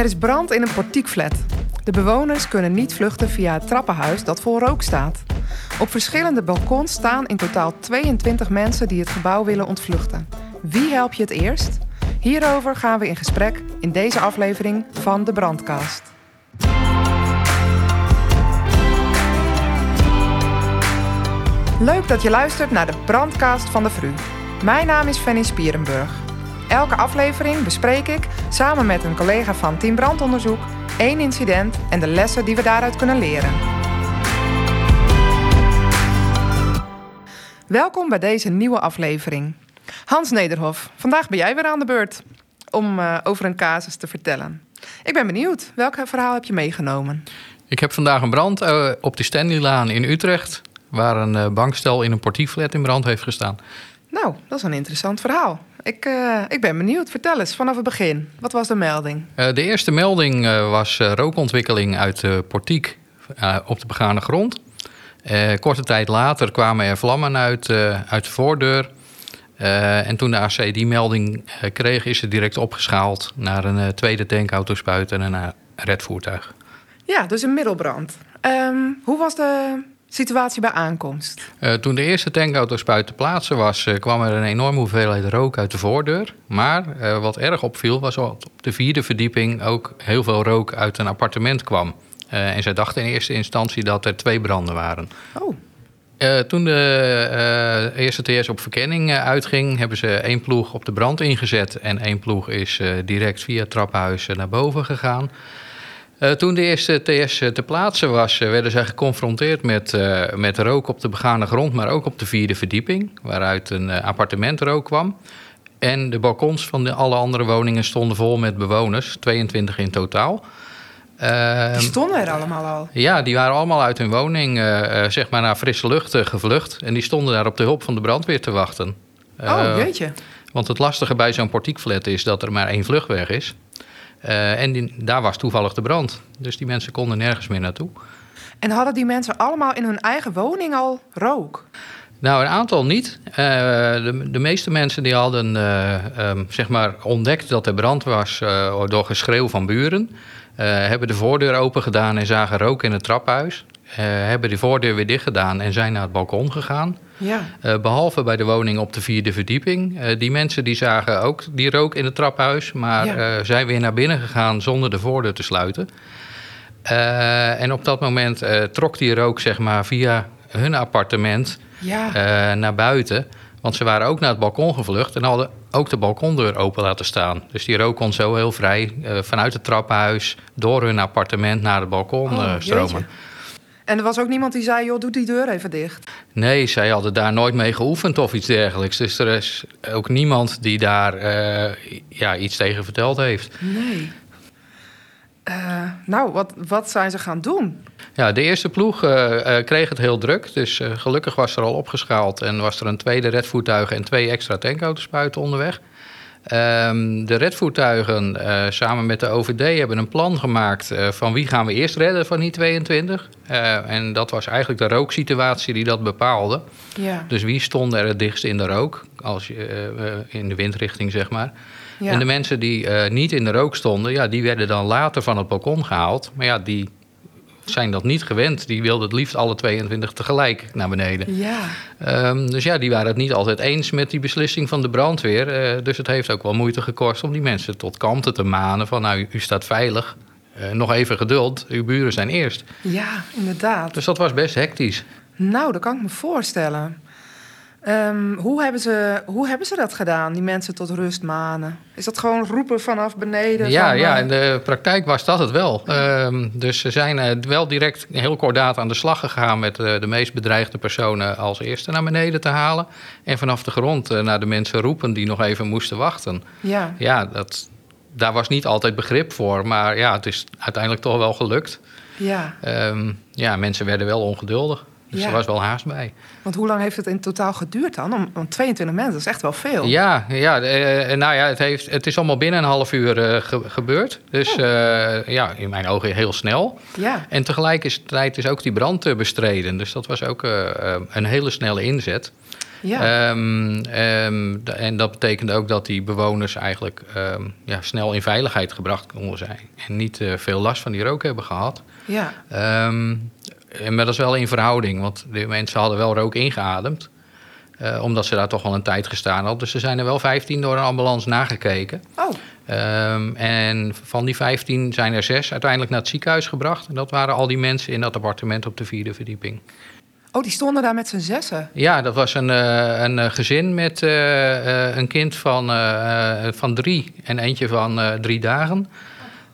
Er is brand in een portiekflat. De bewoners kunnen niet vluchten via het trappenhuis dat vol rook staat. Op verschillende balkons staan in totaal 22 mensen die het gebouw willen ontvluchten. Wie help je het eerst? Hierover gaan we in gesprek in deze aflevering van de Brandkast. Leuk dat je luistert naar de Brandkast van de Vru. Mijn naam is Fanny Spierenburg. Elke aflevering bespreek ik samen met een collega van Team Brandonderzoek één incident en de lessen die we daaruit kunnen leren. Welkom bij deze nieuwe aflevering. Hans Nederhof, vandaag ben jij weer aan de beurt om uh, over een casus te vertellen. Ik ben benieuwd, welk verhaal heb je meegenomen? Ik heb vandaag een brand uh, op de Stanleylaan in Utrecht, waar een uh, bankstel in een portiekflat in brand heeft gestaan. Nou, dat is een interessant verhaal. Ik, uh, ik ben benieuwd. Vertel eens vanaf het begin. Wat was de melding? Uh, de eerste melding uh, was rookontwikkeling uit de portiek op de begane grond. korte tijd later kwamen er vlammen uit, uit de voordeur. en toen de AC die melding kreeg, is het direct opgeschaald naar een tweede tankautospuit en een redvoertuig. Ja, dus een middelbrand. Um, hoe was de situatie bij aankomst? Uh, toen de eerste tankauto te plaatsen was, uh, kwam er een enorme hoeveelheid rook uit de voordeur. Maar uh, wat erg opviel, was dat op de vierde verdieping ook heel veel rook uit een appartement kwam. en zij dachten in eerste instantie dat er twee branden waren. Oh. toen de eerste TS op verkenning uitging, hebben ze één ploeg op de brand ingezet. En één ploeg is direct via het trappenhuis naar boven gegaan. Uh, toen de eerste TS te plaatsen was, uh, werden zij geconfronteerd met, uh, met rook op de begane grond, maar ook op de vierde verdieping, waaruit een appartement rook kwam. En de balkons van de, alle andere woningen stonden vol met bewoners, 22 in totaal. Ehm, die stonden er allemaal al? Ja, die waren allemaal uit hun woning zeg maar naar frisse lucht gevlucht. En die stonden daar op de hulp van de brandweer te wachten. oh, weet je. Want het lastige bij zo'n portiekflat is dat er maar één vluchtweg is. Uh, en die, daar was toevallig de brand. Dus die mensen konden nergens meer naartoe. En hadden die mensen allemaal in hun eigen woning al rook? Nou, een aantal niet. Uh, de, de, meeste mensen die hadden uh, um, zeg maar ontdekt dat er brand was door geschreeuw van buren. hebben de voordeur open gedaan en zagen rook in het traphuis. Hebben de voordeur weer dicht gedaan en zijn naar het balkon gegaan. Ja. Uh, behalve bij de woning op de vierde verdieping. Uh, die mensen die zagen ook die rook in het traphuis, maar ja. uh, zijn weer naar binnen gegaan zonder de voordeur te sluiten. en op dat moment trok die rook zeg maar, via hun appartement ja. naar buiten. Want ze waren ook naar het balkon gevlucht en hadden ook de balkondeur open laten staan. Dus die rook kon zo heel vrij vanuit het trappenhuis door hun appartement naar het balkon oh, stromen. Jeetje. En er was ook niemand die zei, joh, doe die deur even dicht. Nee, zij hadden daar nooit mee geoefend of iets dergelijks. Dus er is ook niemand die daar uh, ja, iets tegen verteld heeft. Nee. Uh, nou, wat, wat zijn ze gaan doen? Ja, de eerste ploeg uh, kreeg het heel druk. Dus gelukkig was er al opgeschaald en was er een tweede redvoertuig en twee extra tankautospuiten onderweg. Um, de redvoertuigen uh, samen met de OVD hebben een plan gemaakt uh, van wie gaan we eerst redden van die 22. Uh, en dat was eigenlijk de rooksituatie die dat bepaalde. Ja. Dus wie stond er het dichtst in de rook, als je, in de windrichting zeg maar. Ja. En de mensen die niet in de rook stonden, ja, die werden dan later van het balkon gehaald. Maar ja, die zijn dat niet gewend. Die wilden het liefst alle 22 tegelijk naar beneden. Ja. Um, dus ja, die waren het niet altijd eens met die beslissing van de brandweer. Uh, dus het heeft ook wel moeite gekost om die mensen tot kanten te manen. Van nou, u staat veilig. Uh, nog even geduld, uw buren zijn eerst. Ja, inderdaad. Dus dat was best hectisch. Nou, dat kan ik me voorstellen. Um, hoe, hebben ze, hoe hebben ze dat gedaan, die mensen tot rust manen? Is dat gewoon roepen vanaf beneden? Ja, van, ja uh... in de praktijk was dat het wel. Um, dus ze zijn uh, wel direct heel kordaat aan de slag gegaan... met uh, de meest bedreigde personen als eerste naar beneden te halen. En vanaf de grond naar de mensen roepen die nog even moesten wachten. Ja, ja dat, daar was niet altijd begrip voor. Maar ja, het is uiteindelijk toch wel gelukt. Ja, um, ja mensen werden wel ongeduldig. Dus Ja. er was wel haast bij. want hoe lang heeft het in totaal geduurd dan? Om, om 22 mensen, dat is echt wel veel. Ja, ja eh, nou ja, het, heeft, het is allemaal binnen een half uur eh, ge- gebeurd. Dus Oh. eh, ja, in mijn ogen heel snel. Ja, En tegelijkertijd is ook die brand te bestreden. Dus dat was ook eh, eh, een hele snelle inzet. Ja. Ehm, ehm, en dat betekende ook dat die bewoners eigenlijk ehm, ja, snel in veiligheid gebracht konden zijn. En niet eh, veel last van die rook hebben gehad. ja. En maar dat is wel in verhouding, want de mensen hadden wel rook ingeademd. eh, omdat ze daar toch al een tijd gestaan hadden. Dus er zijn er wel 15 door een ambulance nagekeken. Oh, Ehm, en van die 15 zijn er zes uiteindelijk naar het ziekenhuis gebracht. En dat waren al die mensen in dat appartement op de vierde verdieping. oh, die stonden daar met z'n zessen. Ja, dat was een, eh, een eh, gezin met eh, eh, een kind van, eh, eh, van drie en eentje van eh, drie dagen.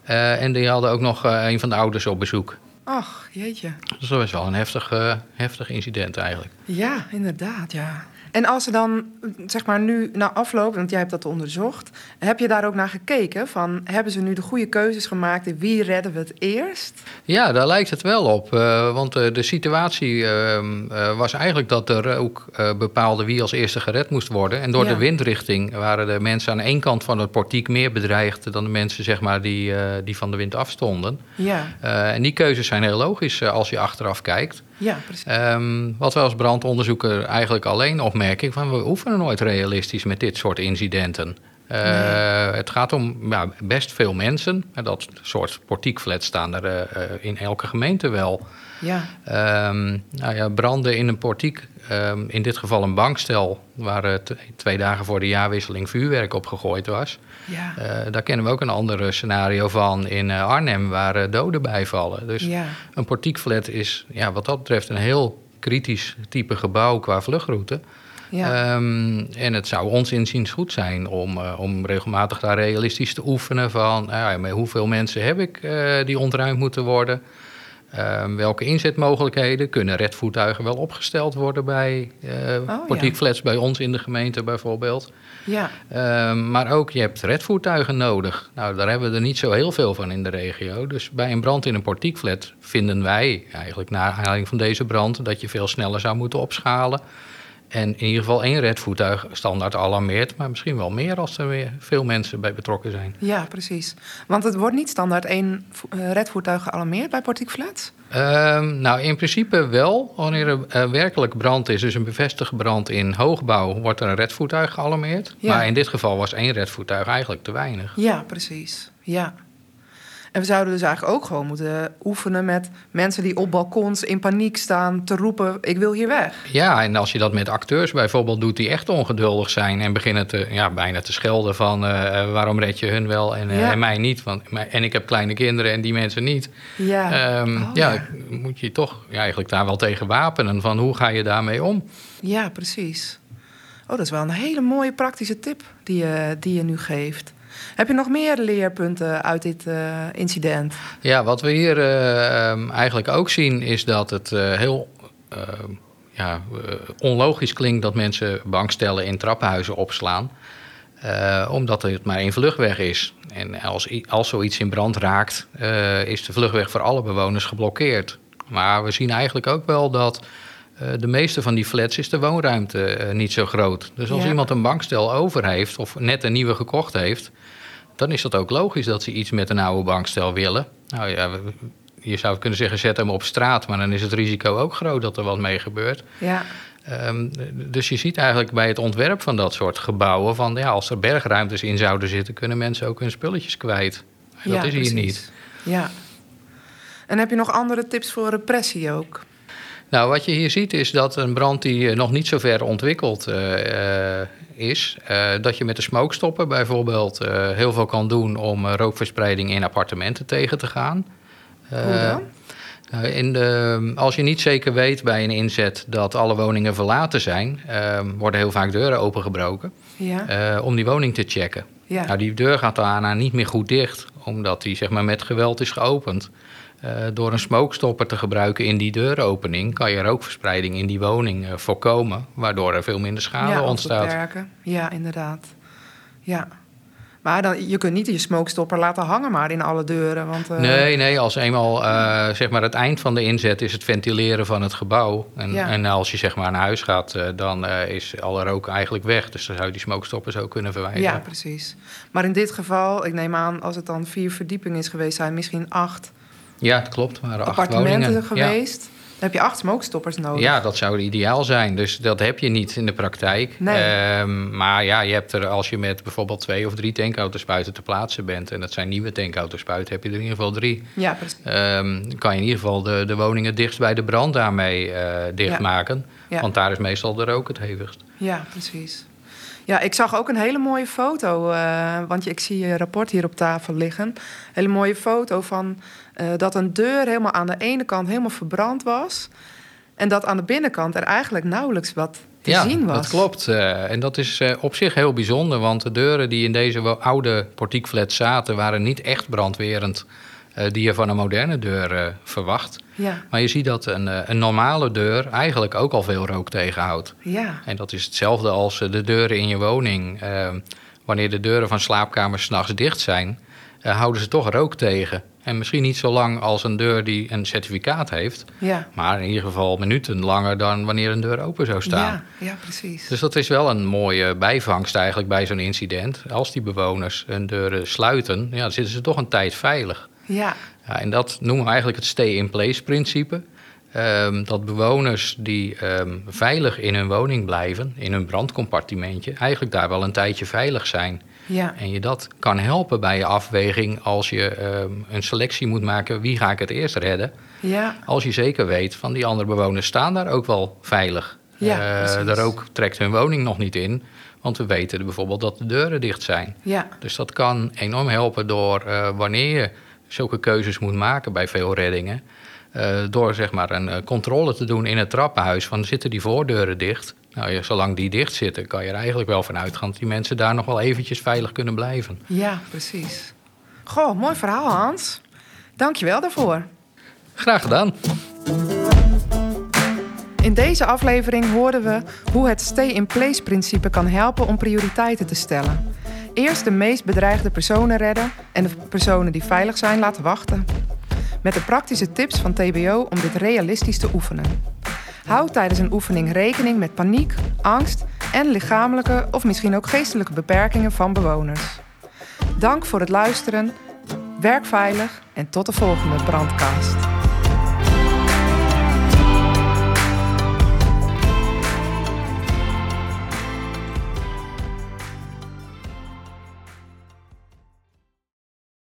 Eh, en die hadden ook nog eh, een van de ouders op bezoek. Ach, jeetje. Dus dat was wel een heftig, eh, heftig incident eigenlijk. Ja, inderdaad, ja. En als ze dan, zeg maar, nu na afloop, want jij hebt dat onderzocht, heb je daar ook naar gekeken? Van, hebben ze nu de goede keuzes gemaakt en wie redden we het eerst? Ja, daar lijkt het wel op. eh, want eh, de situatie ehm, eh, was eigenlijk dat er ook bepaalde wie als eerste gered moest worden. En door Ja. de windrichting waren de mensen aan één kant van het portiek meer bedreigd dan de mensen zeg maar, die, die van de wind afstonden. Ja, en die keuzes zijn heel logisch als je achteraf kijkt. Ja, precies. Ehm, wat we als brandonderzoeker eigenlijk alleen opmerken, van we oefenen nooit realistisch met dit soort incidenten. Eh, Het gaat om ja, best veel mensen. En dat soort portiekflats staan er eh, eh, in elke gemeente wel. Ja, Ehm, nou ja, branden in een portiek, ehm, in dit geval een bankstel... waar twee dagen voor de jaarwisseling vuurwerk op gegooid was. ja, daar kennen we ook een ander scenario van in Arnhem... waar doden bij vallen. Dus ja, een portiekflat is ja, wat dat betreft een heel kritisch type gebouw qua vluchtroute. Ja. Ehm, en het zou ons inziens goed zijn om, eh, om regelmatig daar realistisch te oefenen van nou ja, hoeveel mensen heb ik eh, die ontruimd moeten worden. Ehm, welke inzetmogelijkheden kunnen redvoertuigen wel opgesteld worden bij portiekflats bij ons in de gemeente bijvoorbeeld. ja. Ehm, maar ook je hebt redvoertuigen nodig. Nou, daar hebben we er niet zo heel veel van in de regio. Dus bij een brand in een portiekflat vinden wij eigenlijk na aanleiding van deze brand dat je veel sneller zou moeten opschalen. En in ieder geval één redvoertuig standaard alarmeert, maar misschien wel meer als er weer veel mensen bij betrokken zijn. Ja, precies. Want het wordt niet standaard één eh, redvoertuig gealarmeerd bij portiekflats? Ehm, nou, in principe wel. Wanneer er eh, werkelijk brand is, dus een bevestigde brand in hoogbouw, wordt er een redvoertuig gealarmeerd. Ja. Maar in dit geval was één redvoertuig eigenlijk te weinig. Ja, precies. Ja. En we zouden dus eigenlijk ook gewoon moeten oefenen met mensen die op balkons in paniek staan te roepen: Ik wil hier weg. Ja, en als je dat met acteurs bijvoorbeeld doet die echt ongeduldig zijn en beginnen te, ja, bijna te schelden van eh, eh, waarom red je hun wel en, eh, Ja. en mij niet. Want, en ik heb kleine kinderen en die mensen niet. Ja. Oh, ja, ja. moet je toch ja, eigenlijk daar wel tegen wapenen van hoe ga je daarmee om? Ja, precies. Oh, dat is wel een hele mooie praktische tip die je, die je nu geeft. Heb je nog meer leerpunten uit dit eh, incident? Ja, wat we hier eh, ehm, eigenlijk ook zien is dat het eh, heel ehm, ja, onlogisch klinkt dat mensen bankstellen in trappenhuizen opslaan. omdat het maar één vluchtweg is. En als, als zoiets in brand raakt, is de vluchtweg voor alle bewoners geblokkeerd. Maar we zien eigenlijk ook wel dat de meeste van die flats is de woonruimte eh, niet zo groot. Dus als Ja. iemand een bankstel over heeft of net een nieuwe gekocht heeft, dan is dat ook logisch dat ze iets met een oude bankstel willen. Nou ja, je zou kunnen zeggen, zet hem op straat, maar dan is het risico ook groot dat er wat mee gebeurt. Ja, Ehm, dus je ziet eigenlijk bij het ontwerp van dat soort gebouwen van ja, als er bergruimtes in zouden zitten, kunnen mensen ook hun spulletjes kwijt. En dat ja, is hier precies. niet. Ja. En heb je nog andere tips voor repressie ook? Nou, wat je hier ziet is dat een brand die eh, nog niet zo ver ontwikkeld eh, eh, is, dat je met de smokestopper bijvoorbeeld heel veel kan doen om rookverspreiding in appartementen tegen te gaan. Hoe dan? In de, als je niet zeker weet bij een inzet dat alle woningen verlaten zijn, uh, worden heel vaak deuren opengebroken Ja, om die woning te checken. ja. Nou, die deur gaat daarna niet meer goed dicht, omdat die zeg maar, met geweld is geopend. Uh, door een smokestopper te gebruiken in die deuropening kan je rookverspreiding in die woning uh, voorkomen, waardoor er veel minder schade ja, ontstaat. beperken. Ja, inderdaad. Ja. Maar dan, je kunt niet je smokestopper laten hangen maar in alle deuren. Want, eh, Nee, nee, als eenmaal uh, zeg maar het eind van de inzet is het ventileren van het gebouw. En, Ja. en als je zeg maar naar huis gaat, uh, dan is alle rook eigenlijk weg. Dus dan zou je die smokestoppers ook kunnen verwijderen. Ja, precies. Maar in dit geval, ik neem aan, als het dan vier verdiepingen is geweest, zijn misschien acht Ja, het klopt. Er waren acht appartementen woningen. geweest. Dan heb je acht smokestoppers nodig. Ja, dat zou ideaal zijn. Dus dat heb je niet in de praktijk. Nee. Ehm, maar ja, je hebt er als je met bijvoorbeeld twee of drie tankauto's te plaatsen bent... en dat zijn nieuwe tankauto's heb je er in ieder geval drie. Ja, precies. Ehm, kan je in ieder geval de, de woningen dichtst bij de brand daarmee uh, dichtmaken. Ja. Want daar is meestal de rook het hevigst. Ja, precies. Ja, ik zag ook een hele mooie foto, uh, want ik zie je rapport hier op tafel liggen. Een hele mooie foto van uh, dat een deur helemaal aan de ene kant helemaal verbrand was. En dat aan de binnenkant er eigenlijk nauwelijks wat te ja, zien was. dat klopt. Uh, en dat is op zich heel bijzonder, want de deuren die in deze oude portiekflat zaten... waren niet echt brandwerend die je van een moderne deur verwacht. Ja. Maar je ziet dat een, een normale deur eigenlijk ook al veel rook tegenhoudt. Ja. En dat is hetzelfde als de deuren in je woning. wanneer de deuren van slaapkamers s'nachts dicht zijn, houden ze toch rook tegen. En misschien niet zo lang als een deur die een certificaat heeft. Ja. Maar in ieder geval minuten langer dan wanneer een deur open zou staan. Ja, ja precies. Dus dat is wel een mooie bijvangst eigenlijk bij zo'n incident. Als die bewoners hun deuren sluiten, ja, dan zitten ze toch een tijd veilig. Ja. ja en dat noemen we eigenlijk het stay-in-place principe. Um, dat bewoners die um, veilig in hun woning blijven, in hun brandcompartimentje, eigenlijk daar wel een tijdje veilig zijn. Ja. En je dat kan helpen bij je afweging als je um, een selectie moet maken, wie ga ik het eerst redden? Ja. Als je zeker weet van die andere bewoners staan daar ook wel veilig. Ja, uh, de rook trekt hun woning nog niet in, want we weten bijvoorbeeld dat de deuren dicht zijn. Ja. Dus dat kan enorm helpen door uh, wanneer je zulke keuzes moet maken bij veel reddingen. Uh, door zeg maar een uh, controle te doen in het trappenhuis van zitten die voordeuren dicht? Nou ja, zolang die dicht zitten, kan je er eigenlijk wel van uitgaan dat die mensen daar nog wel eventjes veilig kunnen blijven. Ja, precies. Goh, mooi verhaal Hans. Dank je wel daarvoor. Graag gedaan. In deze aflevering hoorden we hoe het stay-in-place-principe kan helpen om prioriteiten te stellen. Eerst de meest bedreigde personen redden en de personen die veilig zijn laten wachten. Met de praktische tips van TBO om dit realistisch te oefenen. Houd tijdens een oefening rekening met paniek, angst en lichamelijke of misschien ook geestelijke beperkingen van bewoners. Dank voor het luisteren, werk veilig en tot de volgende brandcast.